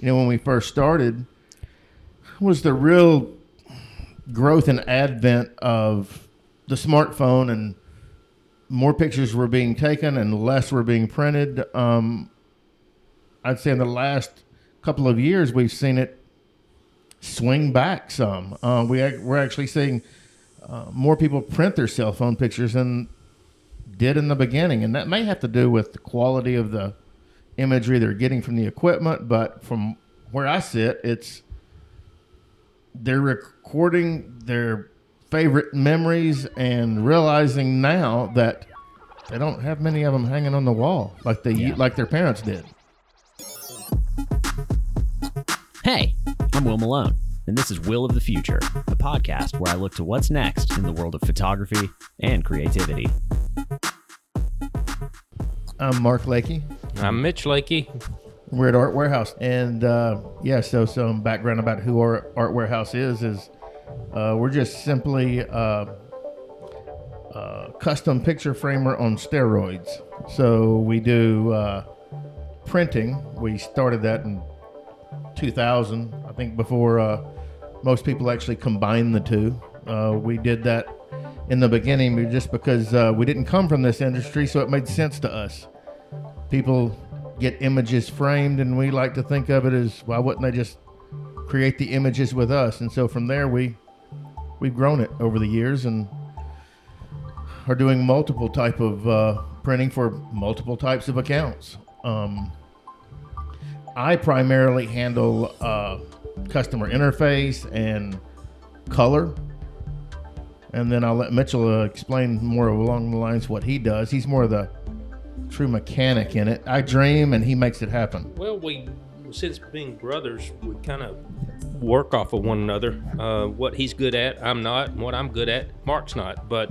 you know, when we first started, was the real growth and advent of the smartphone and more pictures were being taken and less were being printed. Um, I'd say in the last couple of years, we've seen it swing back some. Uh, we we're actually seeing uh, more people print their cell phone pictures than did in the beginning, and that may have to do with the quality of the imagery they're getting from the equipment. But from where I sit, it's they're recording their favorite memories and realizing now that they don't have many of them hanging on the wall like they Yeah. like their parents did. Hey, I'm Will Malone, and this is Will of the Future, a podcast where I look to what's next in the world of photography and creativity. I'm Mark Lakey. I'm Mitch Lakey. We're at Art Warehouse, and uh, yeah, so some background about who our Art Warehouse is is uh, we're just simply uh, uh, custom picture framer on steroids. So we do uh, printing. We started that in 2000, I think, before uh, most people actually combined the two. Uh, we did that in the beginning just because uh, we didn't come from this industry, so it made sense to us. People get images framed, and we like to think of it as why wouldn't they just create the images with us? And so from there, we we've grown it over the years and are doing multiple type of uh, printing for multiple types of accounts. Um, I primarily handle uh, customer interface and color. And then I'll let Mitchell uh, explain more along the lines what he does. He's more of the true mechanic in it. I dream and he makes it happen. Well, we, since being brothers, we kind of work off of one another. Uh, what he's good at, I'm not. What I'm good at, Mark's not. But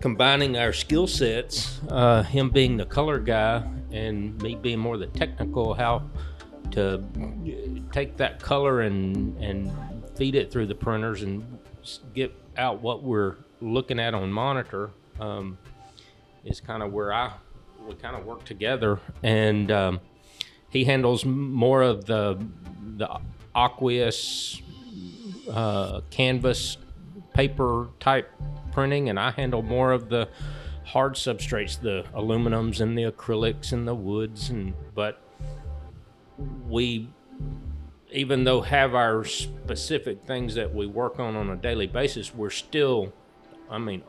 combining our skill sets, uh, him being the color guy and me being more the technical, how to take that color and and feed it through the printers and get out what we're looking at on monitor um, is kind of where I we kind of work together and um, he handles more of the the aqueous uh, canvas paper type printing and I handle more of the hard substrates the aluminums and the acrylics and the woods and but we even though have our specific things that we work on on a daily basis we're still i mean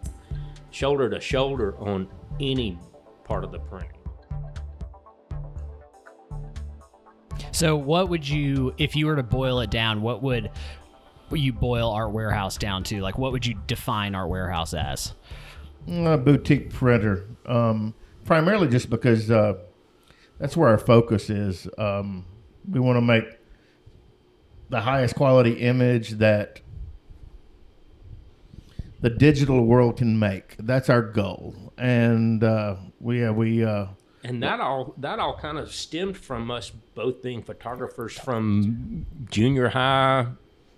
shoulder to shoulder on any part of the printing So, what would you, if you were to boil it down, what would you boil Art Warehouse down to? Like, what would you define Art Warehouse as? a boutique printer, um, primarily just because uh, that's where our focus is. Um, we want to make the highest quality image that the digital world can make. That's our goal, and uh, we uh, we uh, and that all that all kind of stemmed from us both being photographers from junior high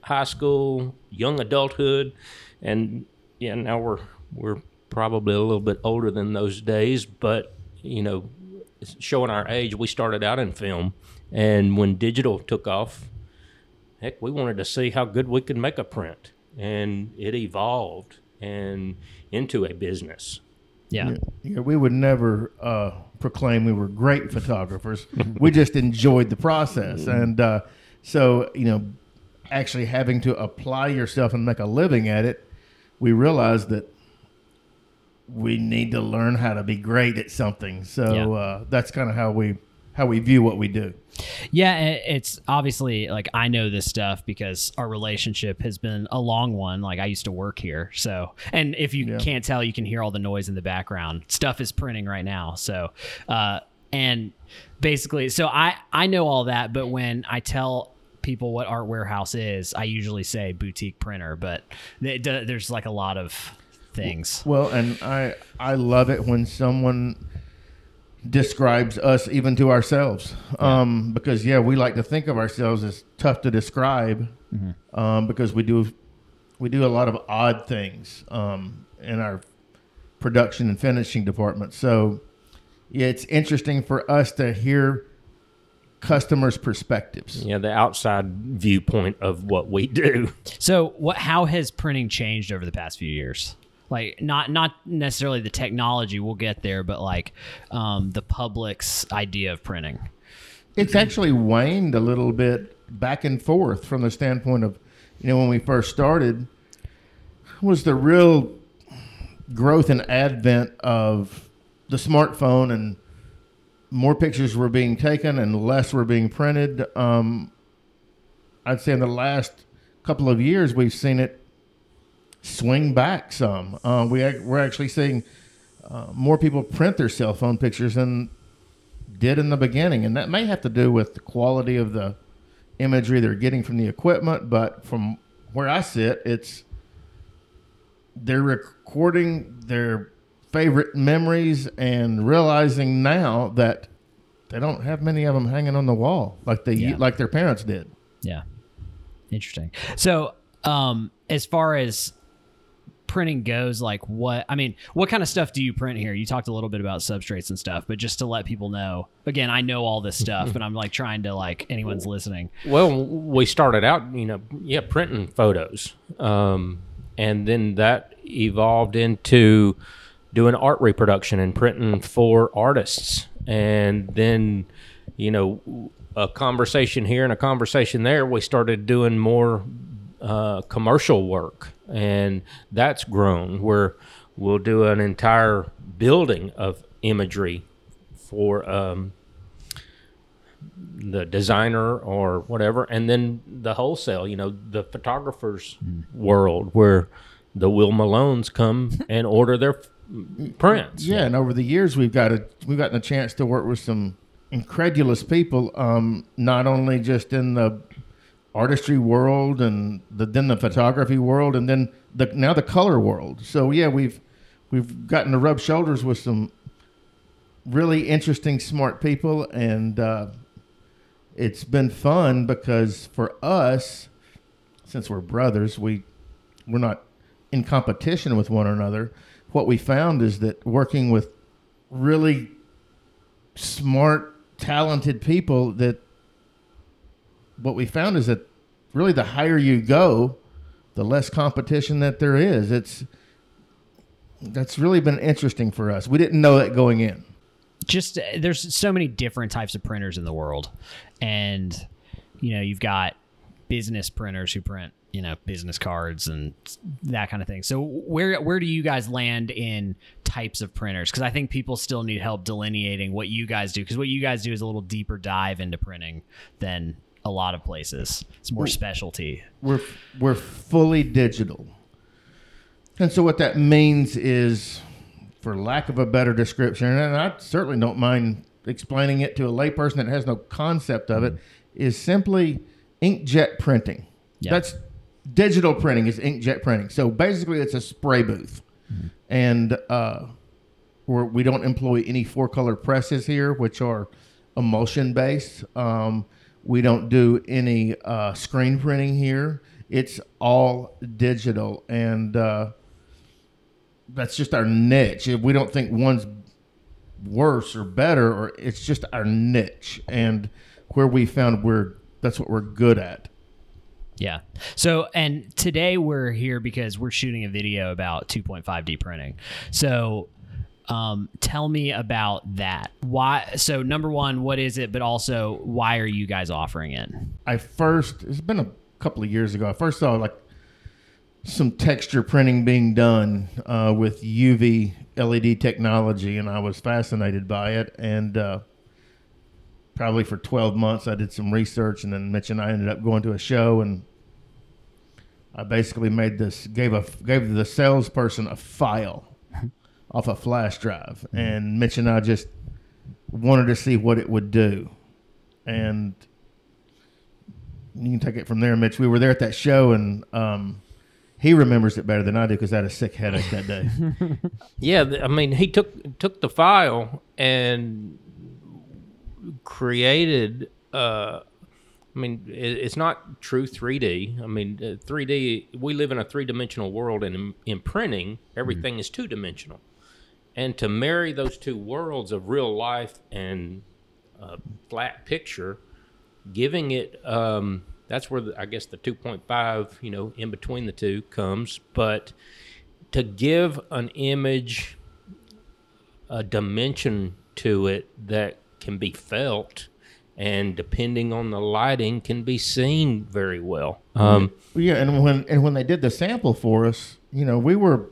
high school young adulthood. And yeah now we're we're probably a little bit older than those days but you know showing our age. We started out in film. And when digital took off heck we wanted to see how good we could make a print and it evolved and into a business Yeah. Yeah, we would never uh, proclaim we were great photographers. we just enjoyed the process, and uh, so you know, actually having to apply yourself and make a living at it, we realized that we need to learn how to be great at something. So Yeah. uh, that's kind of how we how we view what we do. Yeah, it's obviously like I know this stuff because our relationship has been a long one. Like I used to work here, so and if you Yeah. can't tell, you can hear all the noise in the background. Stuff is printing right now, so uh, and basically, so I I know all that, but when I tell people what art warehouse is, I usually say boutique printer, but it, there's like a lot of things. Well, and I I love it when someone describes us even to ourselves, um, because yeah, we like to think of ourselves as tough to describe, um, because we do we do a lot of odd things um, in our production and finishing department. So yeah, it's interesting for us to hear customers' perspectives. Yeah, the outside viewpoint of what we do. So, what? How has printing changed over the past few years? Like, not not necessarily the technology. We'll get there, but like um, the public's idea of printing. It's actually waned a little bit back and forth from the standpoint of, you know, when we first started, was the real growth and advent of the smartphone and more pictures were being taken and less were being printed. Um, I'd say in the last couple of years, we've seen it swing back some. Uh, we we're actually seeing uh, more people print their cell phone pictures than did in the beginning, and that may have to do with the quality of the imagery they're getting from the equipment. But from where I sit, it's they're recording their favorite memories and realizing now that they don't have many of them hanging on the wall like they Yeah. like their parents did. Yeah. Interesting. So, um, as far as printing goes, like what, I mean, what kind of stuff do you print here? You talked a little bit about substrates and stuff, but just to let people know, again, I know all this stuff, but I'm like trying to like anyone's listening. Well, we started out, you know, yeah, printing photos, um, and then that evolved into doing art reproduction and printing for artists, and then, you know, a conversation here and a conversation there. We started doing more uh, commercial work, and that's grown. Where we'll do an entire building of imagery for. Um, the designer or whatever, and then the wholesale, you know, the photographers' world where the Will Malones come and order their f- prints. Yeah, and over the years we've got a we've gotten a chance to work with some incredulous people, um, not only just in the artistry world and the, then the photography world, and then the now the color world. So yeah, we've we've gotten to rub shoulders with some really interesting, smart people, and uh, it's been fun because for us, since we're brothers, we we're not in competition with one another. What we found is that working with really smart, talented people, that what we found is that really the higher you go, the less competition that there is. It's that's really been interesting for us. We didn't know that going in. just uh, there's so many different types of printers in the world and you know you've got business printers who print you know business cards and that kind of thing so where where do you guys land in types of printers because i think people still need help delineating what you guys do because what you guys do is a little deeper dive into printing than a lot of places it's more specialty we're we're fully digital. And so what that means is for lack of a better description, and I certainly don't mind explaining it to a layperson that has no concept of it, is simply inkjet printing. Yeah. That's digital printing is inkjet printing. So basically it's a spray booth. And uh we're, we don't employ any four color presses here, which are emulsion based. Um, we don't do any uh, screen printing here. It's all digital, and uh, that's just our niche. We don't think one's worse or better, or it's just our niche, and where we found we're that's what we're good at. Yeah. So, and today we're here because we're shooting a video about 2.5D printing. So, um, tell me about that. Why? So, number one, what is it? But also, why are you guys offering it? I first it's been a couple of years ago. I first saw like some texture printing being done uh, with UV LED technology, and I was fascinated by it. And uh, probably for 12 months, I did some research, and then Mitch and I ended up going to a show, and I basically made this gave a gave the salesperson a file off a flash drive, and Mitch and I just wanted to see what it would do, and you can take it from there, Mitch. We were there at that show, and um, he remembers it better than I do because I had a sick headache that day. Yeah, I mean, he took took the file and created. Uh, I mean, it, it's not true 3D. I mean, uh, 3D. We live in a three dimensional world, and in, in printing, everything is two dimensional. And to marry those two worlds of real life and a flat picture, giving it um, that's where the, I guess the 2.5, you know, in between the two comes. But to give an image a dimension to it that can be felt and depending on the lighting can be seen very well. Um, yeah, and when and when they did the sample for us, you know, we were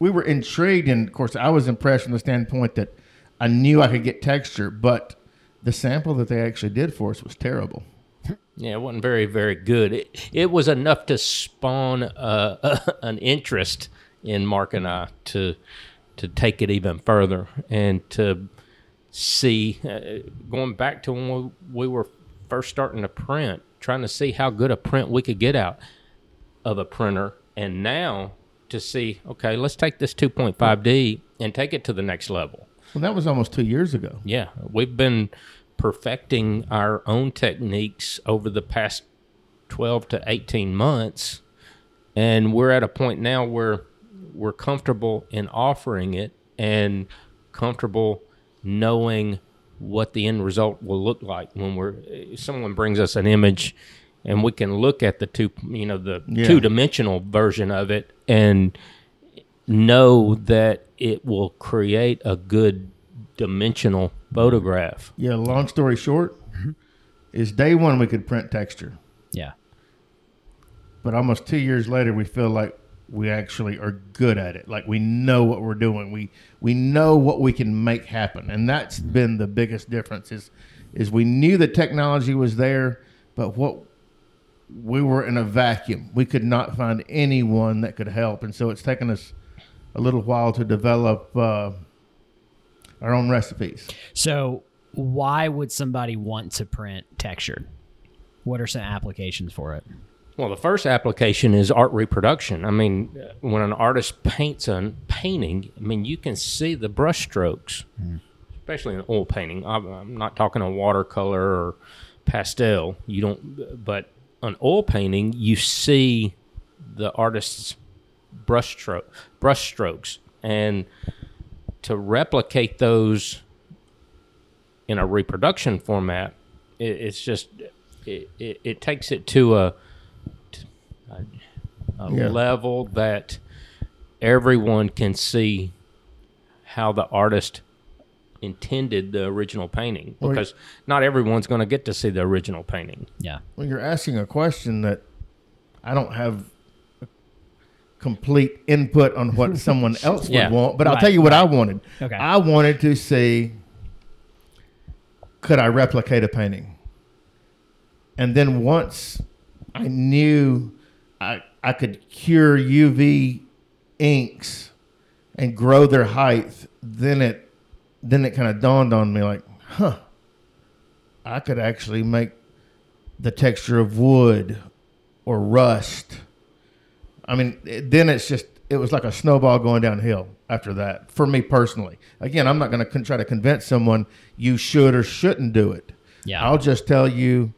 we were intrigued, and of course, I was impressed from the standpoint that I knew I could get texture, but the sample that they actually did for us was terrible. Yeah, it wasn't very, very good. It, it was enough to spawn uh, an interest in Mark and I to to take it even further and to see, uh, going back to when we, we were first starting to print, trying to see how good a print we could get out of a printer, and now to see, okay, let's take this 2.5D and take it to the next level. Well, that was almost two years ago. Yeah, we've been perfecting our own techniques over the past 12 to 18 months and we're at a point now where we're comfortable in offering it and comfortable knowing what the end result will look like when we're someone brings us an image and we can look at the two you know the Yeah. two-dimensional version of it and know that it will create a good dimensional photograph. Yeah. Long story short, mm-hmm. is day one we could print texture, Yeah. but almost two years later, we feel like we actually are good at it. Like we know what we're doing. We we know what we can make happen, and that's mm-hmm. been the biggest difference. Is is we knew the technology was there, but what we were in a vacuum. We could not find anyone that could help, and so it's taken us a little while to develop uh, our own recipes. So, why would somebody want to print textured? What are some applications for it? Well, the first application is art reproduction. I mean, when an artist paints a painting, I mean, you can see the brush strokes, especially in oil painting. I'm, I'm not talking a watercolor or pastel. You don't, but an oil painting, you see the artist's brush stroke, brush strokes, and to replicate those in a reproduction format, it, it's just it, it, it takes it to a a, a Yeah. level that everyone can see how the artist intended the original painting Well, because not everyone's going to get to see the original painting. Yeah. Well, you're asking a question that I don't have complete input on what someone else would Yeah, want, but I'll right, tell you what I wanted. Okay. I wanted to see could I replicate a painting? And then once I knew I I could cure UV inks and grow their height, then it then it kind of dawned on me like, huh, I could actually make the texture of wood or rust. I mean, it, then it's just it was like a snowball going downhill after that for me personally. Again, I'm not going to con- try to convince someone you should or shouldn't do it. Yeah. I'll just tell you,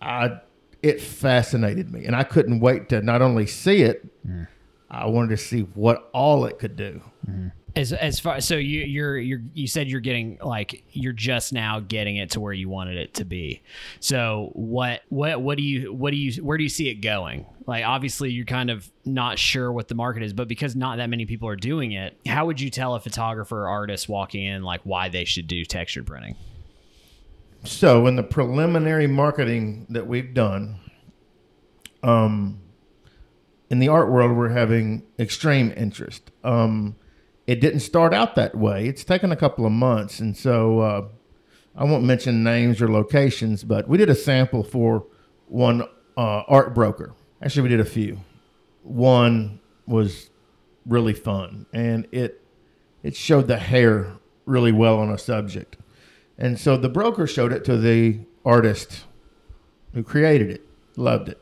I it fascinated me, and I couldn't wait to not only see it, mm. I wanted to see what all it could do. As as far so you you're you're you said you're getting like you're just now getting it to where you wanted it to be. So what what what do you what do you where do you see it going? Like obviously you're kind of not sure what the market is, but because not that many people are doing it, how would you tell a photographer or artist walking in like why they should do textured printing? So, in the preliminary marketing that we've done, um, in the art world, we're having extreme interest. Um, it didn't start out that way. It's taken a couple of months, and so uh, I won't mention names or locations, but we did a sample for one uh, art broker. Actually, we did a few. One was really fun, and it it showed the hair really well on a subject. And so the broker showed it to the artist who created it, loved it.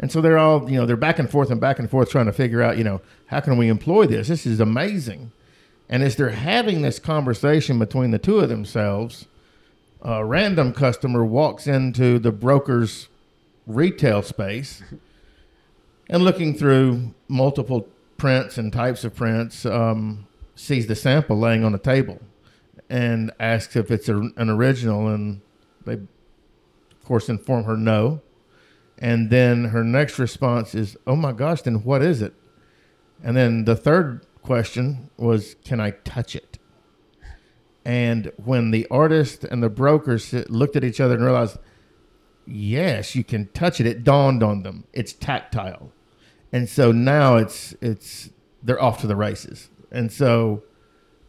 And so they're all, you know, they're back and forth and back and forth trying to figure out, you know, how can we employ this? This is amazing. And as they're having this conversation between the two of themselves, a random customer walks into the broker's retail space and looking through multiple prints and types of prints, um, sees the sample laying on the table and asks if it's a, an original, and they of course, inform her no. And then her next response is, "Oh my gosh, then what is it?" And then the third question was, "Can I touch it?" And when the artist and the broker looked at each other and realized, "Yes, you can touch it," it dawned on them. It's tactile, and so now it's it's they're off to the races. And so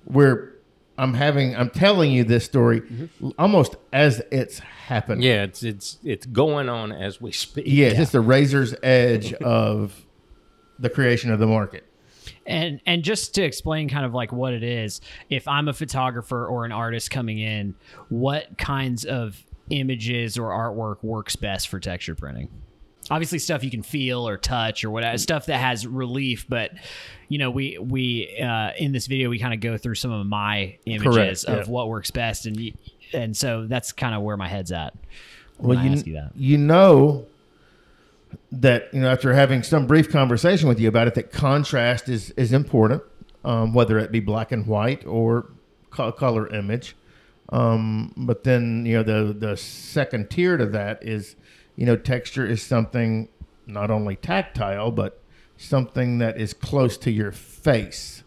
we're I'm having I'm telling you this story mm-hmm. almost as it's happening. Yeah, it's it's it's going on as we speak. Yeah, it's just the razor's edge of the creation of the market. And and just to explain kind of like what it is, if I'm a photographer or an artist coming in, what kinds of images or artwork works best for texture printing? Obviously stuff you can feel or touch or whatever, stuff that has relief, but you know, we we uh, in this video we kind of go through some of my images Correct, of yeah. what works best and and so that's kind of where my head's at. Well, you, you that. you know that you know after having some brief conversation with you about it, that contrast is is important, um, whether it be black and white or co- color image. Um, but then you know the the second tier to that is you know texture is something not only tactile but something that is close to your face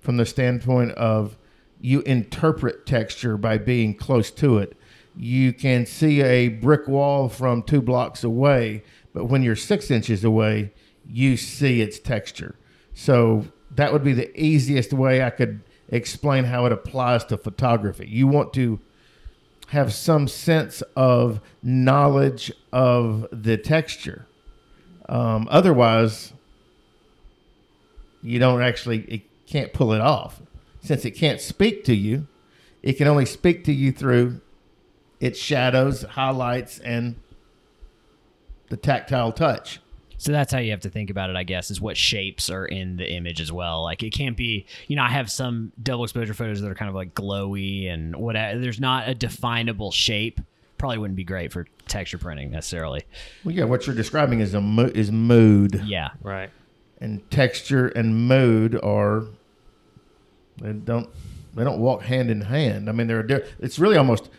from the standpoint of you interpret texture by being close to it. You can see a brick wall from two blocks away, but when you're six inches away, you see its texture. So that would be the easiest way I could explain how it applies to photography. You want to have some sense of knowledge of the texture. Um, otherwise, you don't actually it can't pull it off since it can't speak to you it can only speak to you through its shadows highlights and the tactile touch So that's how you have to think about it, I guess, is what shapes are in the image as well. Like it can't be, you know, I have some double exposure photos that are kind of like glowy and whatever. There's not a definable shape. Probably wouldn't be great for texture printing necessarily. well yeah what you're describing is a mo- is mood Yeah. Right. and texture and mood are they don't they don't walk hand in hand i mean they're it's really almost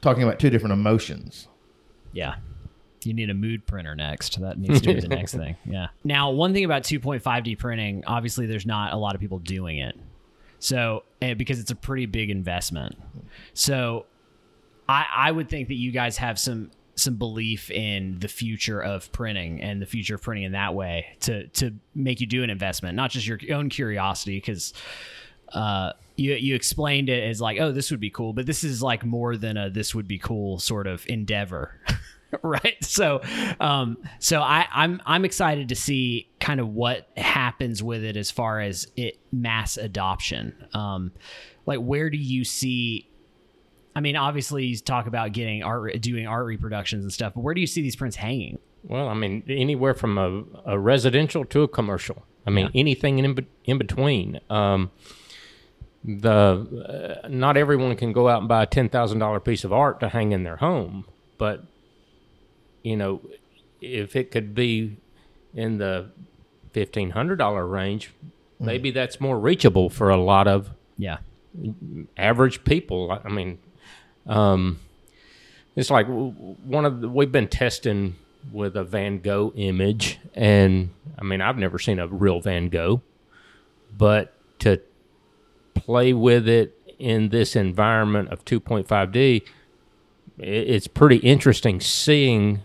talking about two different emotions Yeah. You need a mood printer next. That needs to be the next thing. Yeah. Now, one thing about 2.5D printing, obviously, there's not a lot of people doing it. So, eh, because it's a pretty big investment. So, I, I would think that you guys have some some belief in the future of printing and the future of printing in that way to to make you do an investment, not just your own curiosity, because uh, you you explained it as like, oh, this would be cool, but this is like more than a this would be cool sort of endeavor, right? So, um, so I I'm I'm excited to see kind of what happens with it as far as it mass adoption. Um, like, where do you see? I mean, obviously, you talk about getting art, doing art reproductions and stuff, but where do you see these prints hanging? Well, I mean, anywhere from a, a residential to a commercial. I mean, anything in in between. Um, the uh, not everyone can go out and buy a ten thousand dollar piece of art to hang in their home, but you know, if it could be in the fifteen hundred dollar range, maybe that's more reachable for a lot of Yeah, average people. I mean, um, it's like one of the, we've been testing with a Van Gogh image, and I mean, I've never seen a real Van Gogh, but to play with it in this environment of 2.5D, it's pretty interesting seeing.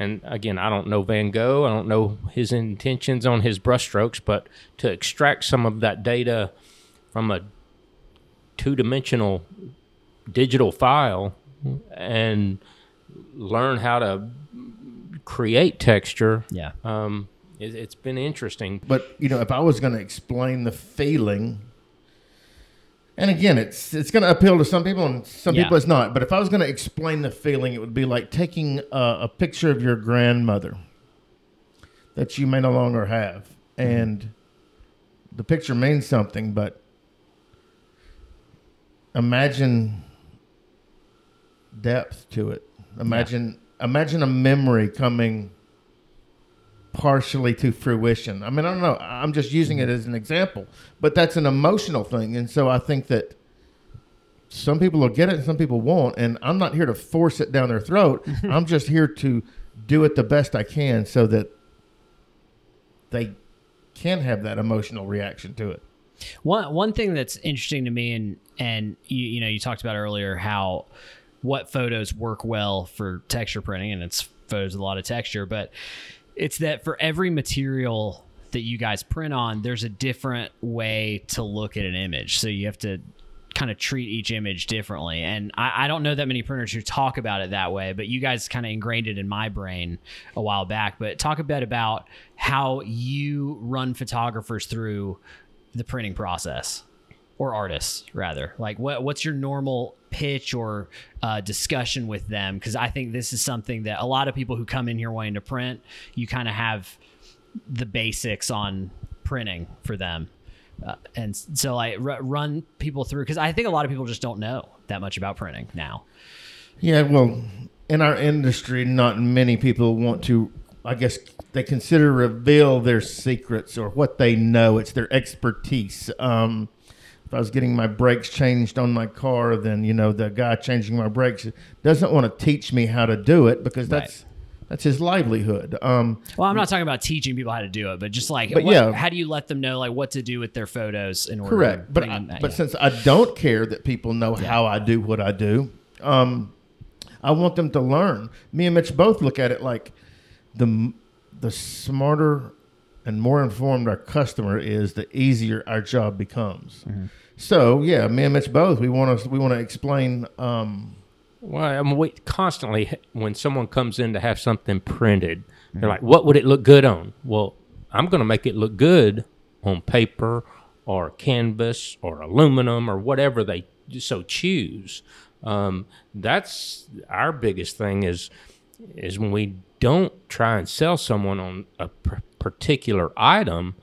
And again, I don't know Van Gogh. I don't know his intentions on his brushstrokes, but to extract some of that data from a two dimensional digital file and learn how to create texture. yeah, Um, it, it's been interesting. But you know, if I was going to explain the feeling, and again, it's it's going to appeal to some people and some Yeah. people it's not. But if I was going to explain the feeling, it would be like taking a, a picture of your grandmother that you may no longer have, mm-hmm. and the picture means something. But imagine depth to it. Imagine imagine a memory coming partially to fruition. I mean, I don't know. I'm just using it as an example, but that's an emotional thing, and so I think that some people will get it and some people won't. And I'm not here to force it down their throat. Mm-hmm. I'm just here to do it the best I can so that they can have that emotional reaction to it. One one thing that's interesting to me, and and you you know you talked about earlier how what photos work well for texture printing, and it's photos with a lot of texture, but it's that for every material that you guys print on, there's a different way to look at an image. So you have to kind of treat each image differently. And I, I, don't know that many printers who talk about it that way, but you guys kind of ingrained it in my brain a while back. But talk a bit about how you run photographers through the printing process or artists rather? Like what what's your normal pitch or uh, discussion with them? Because i think this is something that a lot of people who come in here wanting to print you kind of have the basics on printing for them. Uh, and so like run people through because i think a lot of people just don't know that much about printing now. Yeah well in our industry not many people want to i guess they consider reveal their secrets or what they know. It's their expertise. Um, if I was getting my brakes changed on my car, then you know the guy changing my brakes doesn't want to teach me how to do it because that's right. that's his livelihood. Um, well, I'm not talking about teaching people how to do it, but just like, but what, yeah, how do you let them know like what to do with their photos in order? Correct, but I, but yeah. since I don't care that people know yeah. how I do what I do, um, I want them to learn. Me and Mitch both look at it like the the smarter and more informed our customer is, the easier our job becomes. Mm-hmm. So yeah, me and Mitch both we want to we want to explain. Um, well, I mean, we constantly when someone comes in to have something printed, mm-hmm. they're like, "What would it look good on?" Well, I'm going to make it look good on paper or canvas or aluminum or whatever they so choose. Um, that's our biggest thing is is when we don't try and sell someone on a particular item,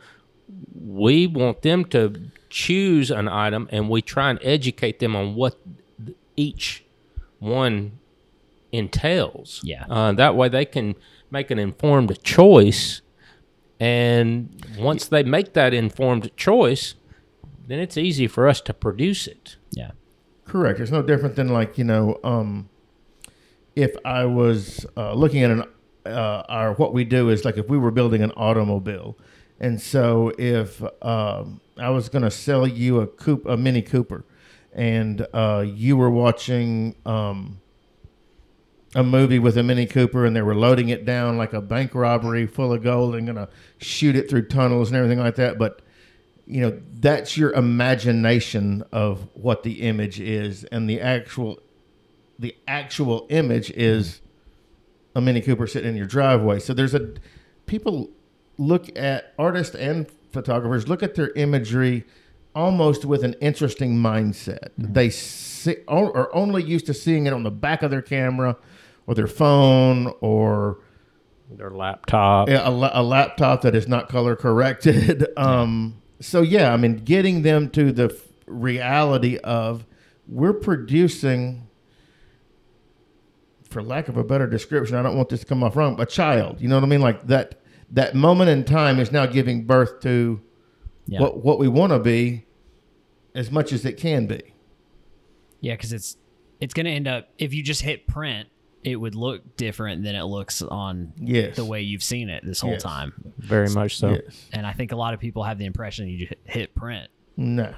we want them to choose an item and we try and educate them on what each one entails. Yeah. Uh, that way they can make an informed choice. And once they make that informed choice, then it's easy for us to produce it. Yeah. Correct. It's no different than like, you know, um, if I was uh, looking at an uh, what we do is like if we were building an automobile, and so if um, I was going to sell you a coupe, a Mini Cooper, and uh, you were watching um, a movie with a Mini Cooper, and they were loading it down like a bank robbery full of gold and going to shoot it through tunnels and everything like that, but you know that's your imagination of what the image is. And the actual the actual image is a Mini Cooper sitting in your driveway. So there's a people look at artists and photographers look at their imagery almost with an interesting mindset. Mm-hmm. They see, are only used to seeing it on the back of their camera or their phone or their laptop. A, a laptop that is not color corrected. um, so yeah, I mean, getting them to the reality of we're producing for lack of a better description, I don't want this to come off wrong, a child. You know what I mean? Like that that moment in time is now giving birth to yeah. what what we want to be as much as it can be. Yeah, because it's it's going to end up if you just hit print, it would look different than it looks on yes. the way you've seen it this whole yes. time. Very much so. Yes. And I think a lot of people have the impression you hit print no,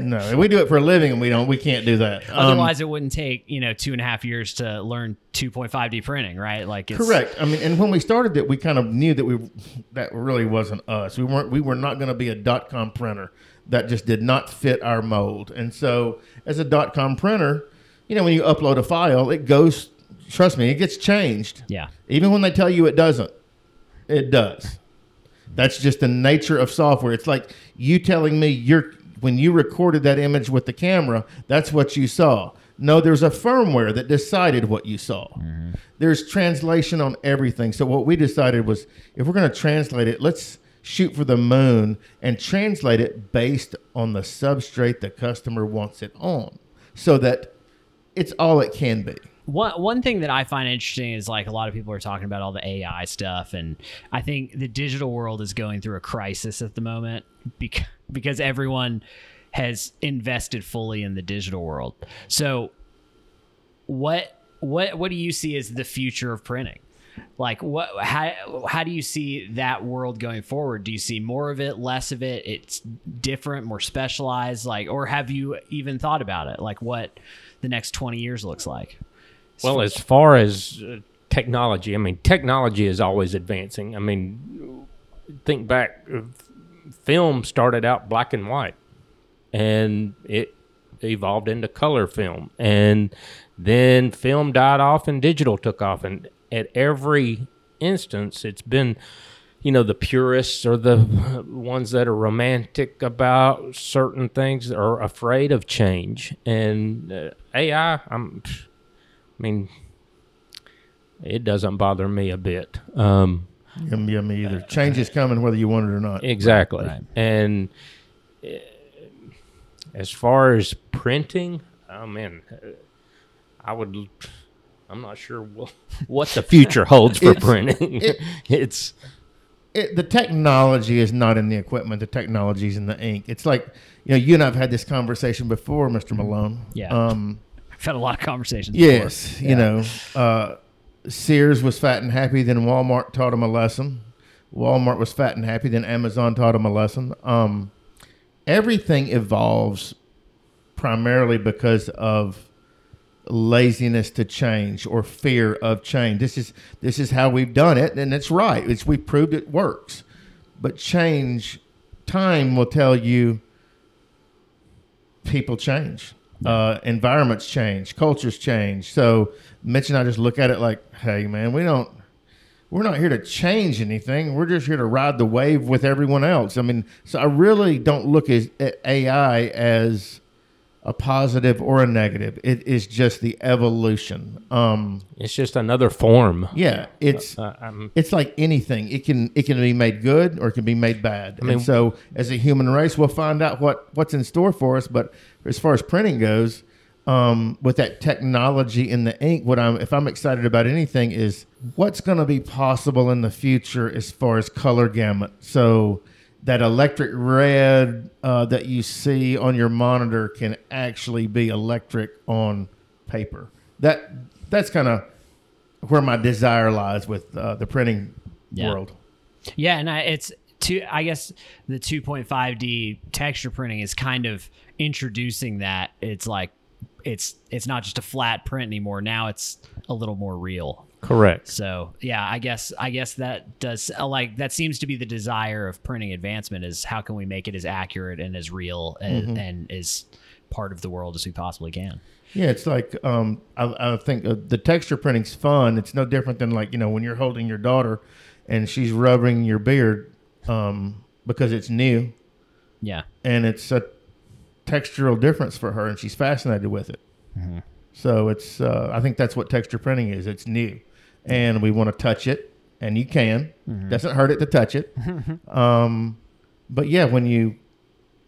no. We do it for a living, and we don't. We can't do that. Otherwise, um, it wouldn't take you know two and a half years to learn 2.5D printing, right? Like it's, correct. I mean, and when we started it, we kind of knew that we that really wasn't us. We weren't. We were not going to be a dot com printer. That just did not fit our mold. And so, as a dot com printer, you know, when you upload a file, it goes. Trust me, it gets changed. Yeah. Even when they tell you it doesn't, it does. That's just the nature of software. It's like you telling me you're when you recorded that image with the camera, that's what you saw. No, there's a firmware that decided what you saw. Mm-hmm. There's translation on everything. So what we decided was if we're going to translate it, let's shoot for the moon and translate it based on the substrate the customer wants it on so that it's all it can be. One one thing that I find interesting is like a lot of people are talking about all the AI stuff, and I think the digital world is going through a crisis at the moment because because everyone has invested fully in the digital world. So what what what do you see as the future of printing? Like what how how do you see that world going forward? Do you see more of it, less of it? It's different, more specialized like or have you even thought about it? Like what the next 20 years looks like? Well, as far as uh, technology, I mean, technology is always advancing. I mean, think back, uh, film started out black and white, and it evolved into color film, and then film died off and digital took off, and at every instance, it's been. You know, the purists or the ones that are romantic about certain things are afraid of change. And uh, AI, I'm, mean, it doesn't bother me a bit. Um, Yeah, yeah, me either. Change is coming whether you want it or not. exactly. Right. And uh, as far as printing, oh man, uh, I would. I'm not sure what, what the future holds for It's- printing. it- it's it, the technology is not in the equipment. The technology is in the ink. It's like you know, you and I've had this conversation before, Mister Malone. Yeah. Um, I've had a lot of conversations. yes. You know, uh, Sears was fat and happy. Then Walmart taught him a lesson. Walmart was fat and happy. Then Amazon taught him a lesson. Um, everything evolves primarily because of laziness to change or fear of change. This is this is how we've done it, and it's right. It's we proved it works. But change, time will tell you. People change, uh, environments change, cultures change. So Mitch and I just look at it like, hey man, we don't. We're not here to change anything. We're just here to ride the wave with everyone else. I mean, so I really don't look at, at AI as a positive or a negative. It is just the evolution. Um, it's just another form. yeah, it's Uh, it's like anything. It can it can be made good or it can be made bad. I mean- and so, as a human race, we'll find out what what's in store for us. But as far as printing goes, um, with that technology in the ink, what I'm if I'm excited about anything is what's going to be possible in the future as far as color gamut. So that electric red uh, that you see on your monitor can actually be electric on paper. That that's kind of where my desire lies with uh, the printing Yeah. world. Yeah, and I, it's two. I guess the 2.5D texture printing is kind of introducing that. It's like it's it's not just a flat print anymore. Now it's a little more real. Correct. So yeah, I guess I guess that does uh, like that seems to be the desire of printing advancement is how can we make it as accurate and as real and, and as part of the world as we possibly can. Yeah, it's like um, I, I think uh, the texture printing's fun. It's no different than like you know when you're holding your daughter and she's rubbing your beard um, because it's new Yeah. and it's a textural difference for her and she's fascinated with it. So it's uh, I think that's what texture printing is. It's new, and we want to touch it, and you can. Doesn't hurt it to touch it. um, but yeah, when you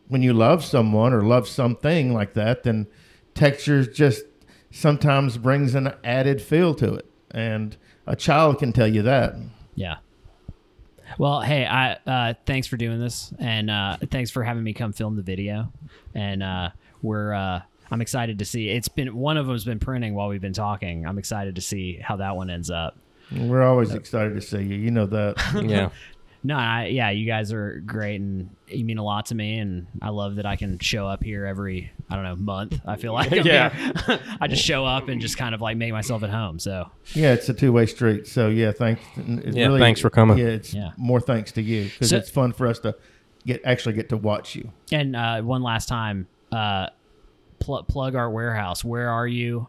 when you love someone or love something like that, then textures just sometimes brings an added feel to it, and a child can tell you that. Yeah. Well, hey, I uh, thanks for doing this, and uh, thanks for having me come film the video. And uh, we're uh, I'm excited to see. It's been one of them's been printing while we've been talking. I'm excited to see how that one ends up. We're always excited to see you. You know that. Yeah. No, I, yeah, you guys are great, and you mean a lot to me. And I love that I can show up here every I don't know month. I feel like I'm Yeah. here. I just show up and just kind of like make myself at home. So Yeah, it's a two way street. So yeah, thanks. It's Yeah, thanks for coming. Yeah, it's Yeah. more thanks to you because So- it's fun for us to get actually get to watch you. And uh, one last time, uh, pl- plug our Warehouse. Where are you?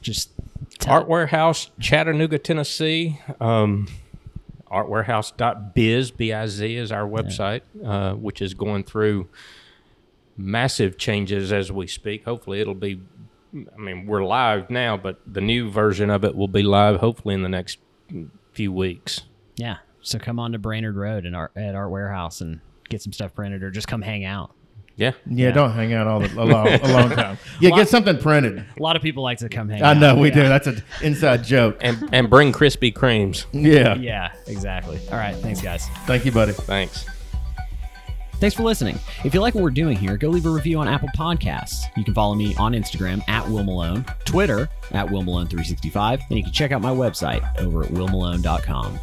Just tell- Art Warehouse, Chattanooga, Tennessee. Um, artwarehouse.biz, B-I-Z is our website, uh, which is going through massive changes as we speak. Hopefully it'll be, I mean, we're live now, but the new version of it will be live hopefully in the next few weeks. Yeah. So come on to Brainerd Road and at Art Warehouse and get some stuff printed, or just come hang out. Yeah. Yeah, Yeah. don't hang out all the, a long a long time. Yeah, get something printed. A lot of people like to come hang I out. know we Yeah. do. That's an inside joke. And, and bring Krispy Kremes. Yeah. Yeah, exactly. All right. Thanks, guys. Thank you, buddy. Thanks. Thanks for listening. If you like what we're doing here, go leave a review on Apple Podcasts. You can follow me on Instagram at Will Malone, Twitter at Will Malone365, and you can check out my website over at willmalone.com.